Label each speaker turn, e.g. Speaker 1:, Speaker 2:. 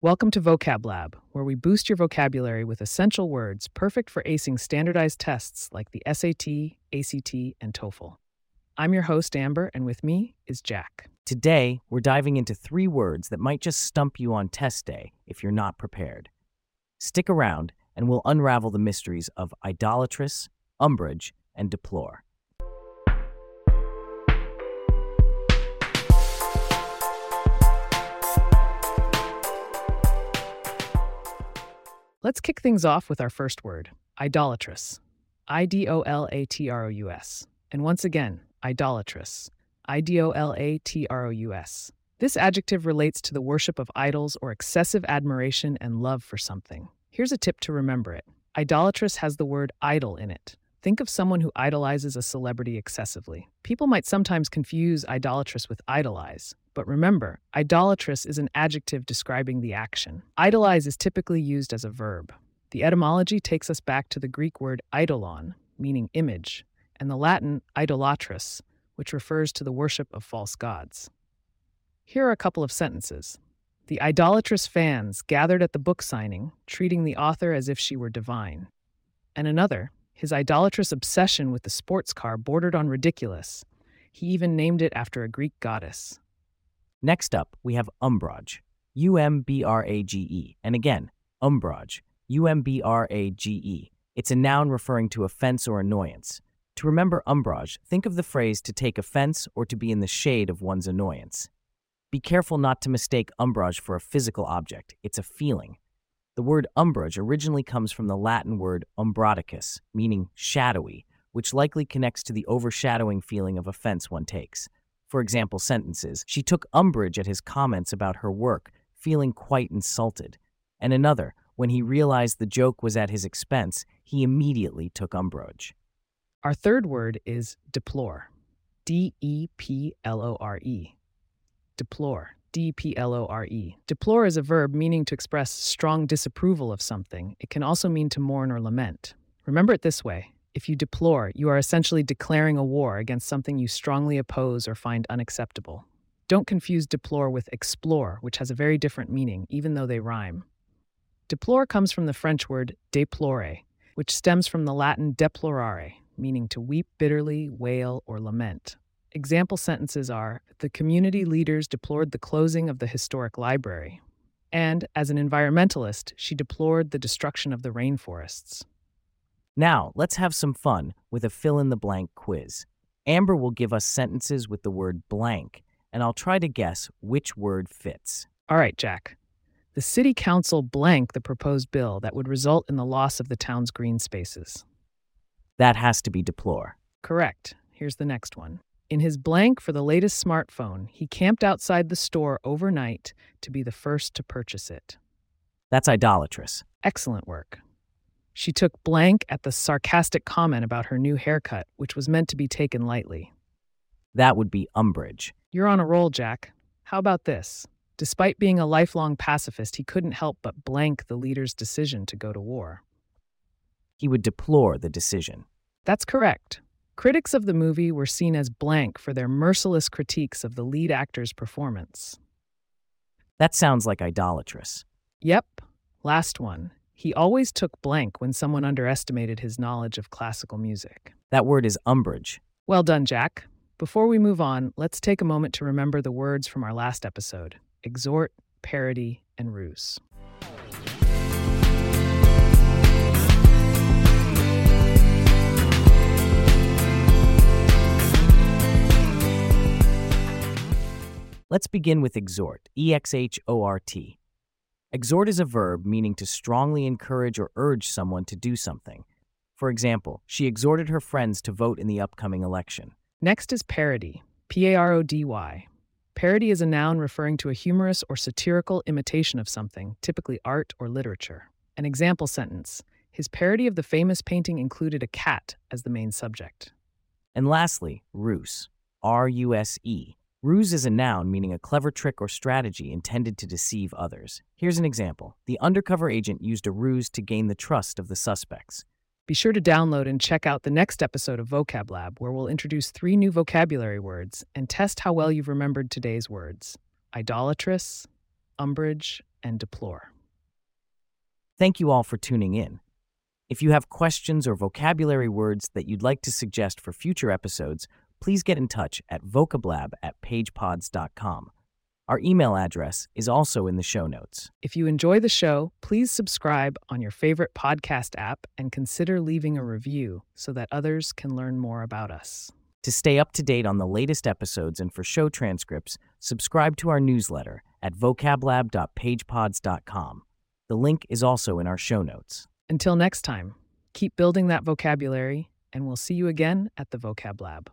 Speaker 1: Welcome to Vocab Lab, where we boost your vocabulary with essential words perfect for acing standardized tests like the SAT, ACT, and TOEFL. I'm your host, Amber, and with me is Jack.
Speaker 2: Today, we're diving into three words that might just stump you on test day if you're not prepared. Stick around, and we'll unravel the mysteries of idolatrous, umbrage, and deplore.
Speaker 1: Let's kick things off with our first word idolatrous. I D O L A T R O U S. And once again, idolatrous. I D O L A T R O U S. This adjective relates to the worship of idols or excessive admiration and love for something. Here's a tip to remember it idolatrous has the word idol in it. Think of someone who idolizes a celebrity excessively. People might sometimes confuse idolatrous with idolize, but remember, idolatrous is an adjective describing the action. Idolize is typically used as a verb. The etymology takes us back to the Greek word eidolon, meaning image, and the Latin idolatrous, which refers to the worship of false gods. Here are a couple of sentences. The idolatrous fans gathered at the book signing, treating the author as if she were divine. And another, his idolatrous obsession with the sports car bordered on ridiculous. He even named it after a Greek goddess.
Speaker 2: Next up, we have umbrage, U M B R A G E. And again, umbrage, U M B R A G E. It's a noun referring to offense or annoyance. To remember umbrage, think of the phrase to take offense or to be in the shade of one's annoyance. Be careful not to mistake umbrage for a physical object, it's a feeling. The word umbrage originally comes from the Latin word umbraticus, meaning shadowy, which likely connects to the overshadowing feeling of offense one takes. For example, sentences She took umbrage at his comments about her work, feeling quite insulted. And another, when he realized the joke was at his expense, he immediately took umbrage.
Speaker 1: Our third word is deplore. D E P L O R E. Deplore. D P L O R E. Deplore is a verb meaning to express strong disapproval of something. It can also mean to mourn or lament. Remember it this way if you deplore, you are essentially declaring a war against something you strongly oppose or find unacceptable. Don't confuse deplore with explore, which has a very different meaning, even though they rhyme. Deplore comes from the French word deplore, which stems from the Latin deplorare, meaning to weep bitterly, wail, or lament. Example sentences are The community leaders deplored the closing of the historic library. And, as an environmentalist, she deplored the destruction of the rainforests.
Speaker 2: Now, let's have some fun with a fill in the blank quiz. Amber will give us sentences with the word blank, and I'll try to guess which word fits.
Speaker 1: All right, Jack. The city council blank the proposed bill that would result in the loss of the town's green spaces.
Speaker 2: That has to be deplore.
Speaker 1: Correct. Here's the next one. In his blank for the latest smartphone, he camped outside the store overnight to be the first to purchase it.
Speaker 2: That's idolatrous.
Speaker 1: Excellent work. She took blank at the sarcastic comment about her new haircut, which was meant to be taken lightly.
Speaker 2: That would be umbrage.
Speaker 1: You're on a roll, Jack. How about this? Despite being a lifelong pacifist, he couldn't help but blank the leader's decision to go to war.
Speaker 2: He would deplore the decision.
Speaker 1: That's correct. Critics of the movie were seen as blank for their merciless critiques of the lead actor's performance.
Speaker 2: That sounds like idolatrous.
Speaker 1: Yep. Last one. He always took blank when someone underestimated his knowledge of classical music.
Speaker 2: That word is umbrage.
Speaker 1: Well done, Jack. Before we move on, let's take a moment to remember the words from our last episode exhort, parody, and ruse.
Speaker 2: Let's begin with exhort, E X H O R T. Exhort is a verb meaning to strongly encourage or urge someone to do something. For example, she exhorted her friends to vote in the upcoming election.
Speaker 1: Next is parody, P A R O D Y. Parody is a noun referring to a humorous or satirical imitation of something, typically art or literature. An example sentence His parody of the famous painting included a cat as the main subject.
Speaker 2: And lastly, ruse, R U S E. Ruse is a noun meaning a clever trick or strategy intended to deceive others. Here's an example the undercover agent used a ruse to gain the trust of the suspects.
Speaker 1: Be sure to download and check out the next episode of Vocab Lab, where we'll introduce three new vocabulary words and test how well you've remembered today's words idolatrous, umbrage, and deplore.
Speaker 2: Thank you all for tuning in. If you have questions or vocabulary words that you'd like to suggest for future episodes, please get in touch at vocablab at pagepods.com. Our email address is also in the show notes.
Speaker 1: If you enjoy the show, please subscribe on your favorite podcast app and consider leaving a review so that others can learn more about us.
Speaker 2: To stay up to date on the latest episodes and for show transcripts, subscribe to our newsletter at vocablab.pagepods.com. The link is also in our show notes.
Speaker 1: Until next time, keep building that vocabulary, and we'll see you again at the Vocab Lab.